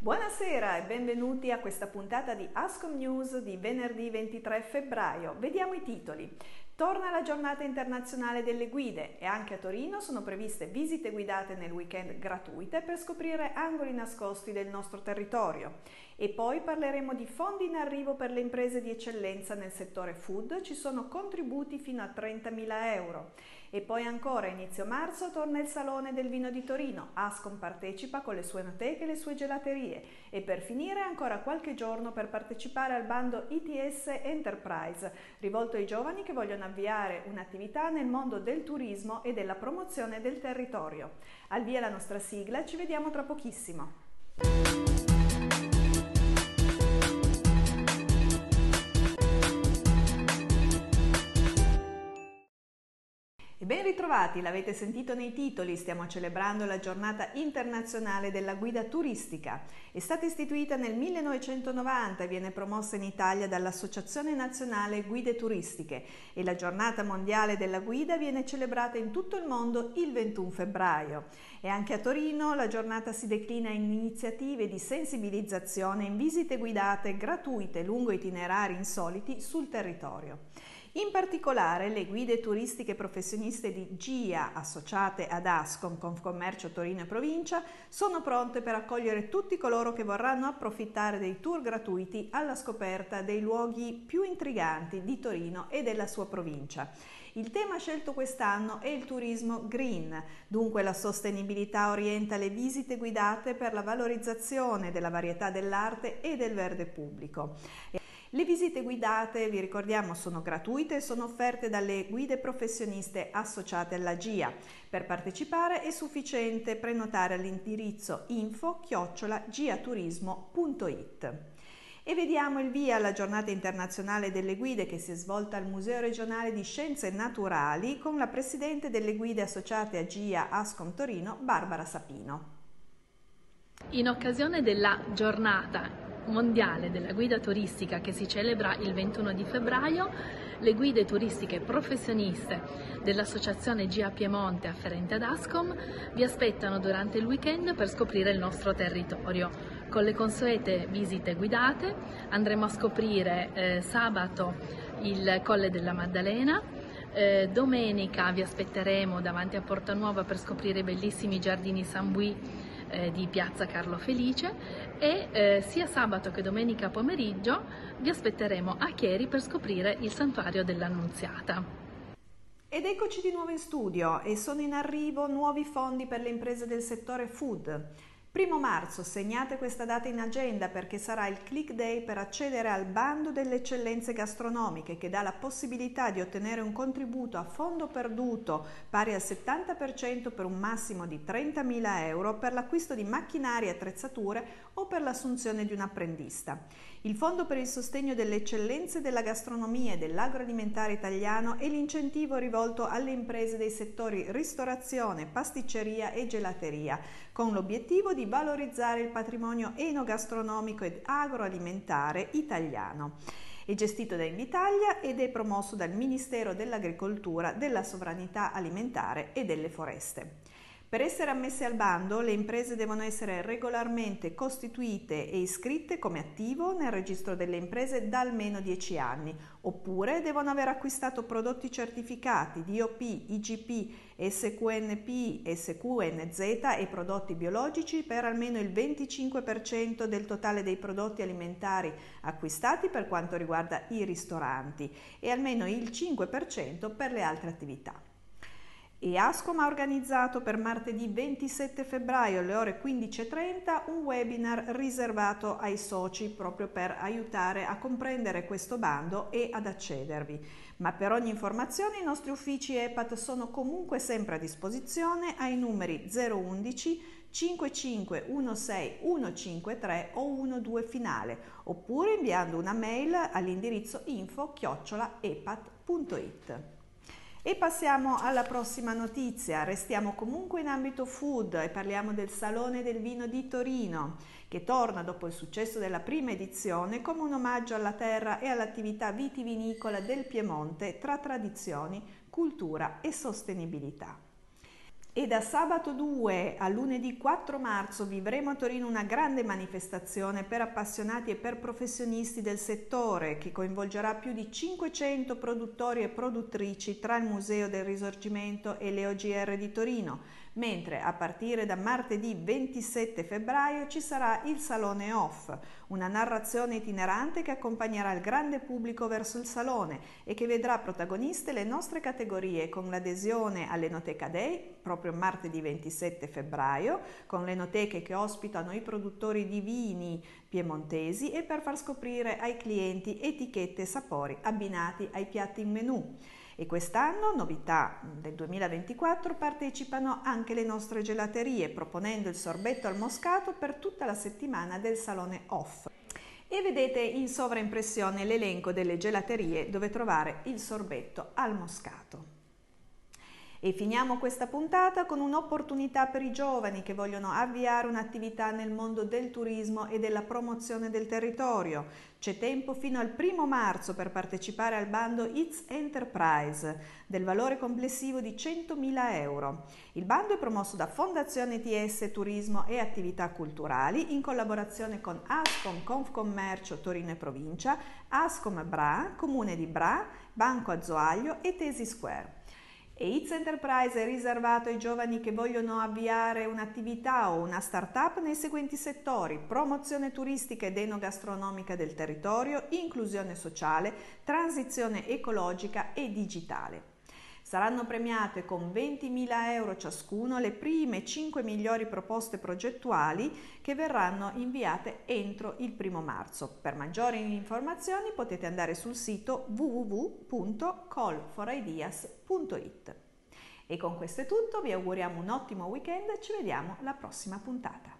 Buonasera e benvenuti a questa puntata di Ascom News di venerdì 23 febbraio. Vediamo i titoli. Torna la giornata internazionale delle guide e anche a Torino sono previste visite guidate nel weekend gratuite per scoprire angoli nascosti del nostro territorio. E poi parleremo di fondi in arrivo per le imprese di eccellenza nel settore food, ci sono contributi fino a 30.000 euro. E poi ancora a inizio marzo torna il Salone del Vino di Torino, Ascom partecipa con le sue noteche e le sue gelaterie e per finire ancora qualche giorno per partecipare al bando ITS Enterprise, rivolto ai giovani che vogliono avviare un'attività nel mondo del turismo e della promozione del territorio. Al via la nostra sigla, ci vediamo tra pochissimo. E ben ritrovati, l'avete sentito nei titoli, stiamo celebrando la giornata internazionale della guida turistica. È stata istituita nel 1990 e viene promossa in Italia dall'Associazione Nazionale Guide Turistiche e la giornata mondiale della guida viene celebrata in tutto il mondo il 21 febbraio. E anche a Torino la giornata si declina in iniziative di sensibilizzazione in visite guidate gratuite lungo itinerari insoliti sul territorio. In particolare le guide turistiche professioniste di GIA associate ad Ascom Confcommercio Torino e Provincia sono pronte per accogliere tutti coloro che vorranno approfittare dei tour gratuiti alla scoperta dei luoghi più intriganti di Torino e della sua provincia. Il tema scelto quest'anno è il turismo green, dunque la sostenibilità orienta le visite guidate per la valorizzazione della varietà dell'arte e del verde pubblico. Le visite guidate, vi ricordiamo, sono gratuite e sono offerte dalle guide professioniste associate alla GIA. Per partecipare è sufficiente prenotare all'indirizzo info-giaturismo.it. E vediamo il via alla giornata internazionale delle guide che si è svolta al Museo regionale di Scienze Naturali con la presidente delle guide associate a GIA Ascom Torino, Barbara Sapino. In occasione della giornata mondiale della guida turistica che si celebra il 21 di febbraio, le guide turistiche professioniste dell'associazione GIA Piemonte afferente ad Ascom vi aspettano durante il weekend per scoprire il nostro territorio. Con le consuete visite guidate andremo a scoprire eh, sabato il Colle della Maddalena, eh, domenica vi aspetteremo davanti a Porta Nuova per scoprire i bellissimi giardini San Bui eh, di Piazza Carlo Felice e eh, sia sabato che domenica pomeriggio vi aspetteremo a Chieri per scoprire il santuario dell'Annunziata. Ed eccoci di nuovo in studio e sono in arrivo nuovi fondi per le imprese del settore food. Primo marzo, segnate questa data in agenda perché sarà il click day per accedere al bando delle eccellenze gastronomiche che dà la possibilità di ottenere un contributo a fondo perduto pari al 70% per un massimo di 30.000 euro per l'acquisto di macchinari e attrezzature o per l'assunzione di un apprendista. Il Fondo per il sostegno delle eccellenze della gastronomia e dell'agroalimentare italiano è l'incentivo rivolto alle imprese dei settori ristorazione, pasticceria e gelateria, con l'obiettivo di valorizzare il patrimonio enogastronomico ed agroalimentare italiano. È gestito da Invitalia ed è promosso dal Ministero dell'Agricoltura, della Sovranità Alimentare e delle Foreste. Per essere ammesse al bando, le imprese devono essere regolarmente costituite e iscritte come attivo nel registro delle imprese da almeno 10 anni, oppure devono aver acquistato prodotti certificati DOP, IGP, SQNP, SQNZ e prodotti biologici per almeno il 25% del totale dei prodotti alimentari acquistati per quanto riguarda i ristoranti e almeno il 5% per le altre attività. E Ascom ha organizzato per martedì 27 febbraio alle ore 15.30 un webinar riservato ai soci proprio per aiutare a comprendere questo bando e ad accedervi. Ma per ogni informazione i nostri uffici EPAT sono comunque sempre a disposizione ai numeri 011 5516 153 o 12 finale oppure inviando una mail all'indirizzo info chiocciolaepat.it. E passiamo alla prossima notizia. Restiamo comunque in ambito food e parliamo del Salone del Vino di Torino, che torna dopo il successo della prima edizione come un omaggio alla terra e all'attività vitivinicola del Piemonte tra tradizioni, cultura e sostenibilità. E da sabato 2 a lunedì 4 marzo vivremo a Torino una grande manifestazione per appassionati e per professionisti del settore che coinvolgerà più di 500 produttori e produttrici tra il Museo del Risorgimento e le OGR di Torino, mentre a partire da martedì 27 febbraio ci sarà il Salone Off, una narrazione itinerante che accompagnerà il grande pubblico verso il salone e che vedrà protagoniste le nostre categorie con l'adesione all'Enoteca Day proprio martedì 27 febbraio, con le enoteche che ospitano i produttori di vini piemontesi e per far scoprire ai clienti etichette e sapori abbinati ai piatti in menù. E quest'anno, novità del 2024, partecipano anche le nostre gelaterie, proponendo il sorbetto al moscato per tutta la settimana del Salone Off. E vedete in sovraimpressione l'elenco delle gelaterie dove trovare il sorbetto al moscato. E finiamo questa puntata con un'opportunità per i giovani che vogliono avviare un'attività nel mondo del turismo e della promozione del territorio. C'è tempo fino al primo marzo per partecipare al bando It's Enterprise del valore complessivo di 100.000 euro. Il bando è promosso da Fondazione TS Turismo e Attività Culturali in collaborazione con Ascom Confcommercio Torino e Provincia, Ascom Bra, Comune di Bra, Banco Azoaglio e Tesi Square. E It's Enterprise è riservato ai giovani che vogliono avviare un'attività o una start-up nei seguenti settori: promozione turistica ed enogastronomica del territorio, inclusione sociale, transizione ecologica e digitale. Saranno premiate con 20.000 euro ciascuno le prime 5 migliori proposte progettuali che verranno inviate entro il primo marzo. Per maggiori informazioni potete andare sul sito www.callforideas.it. E con questo è tutto, vi auguriamo un ottimo weekend ci vediamo alla prossima puntata.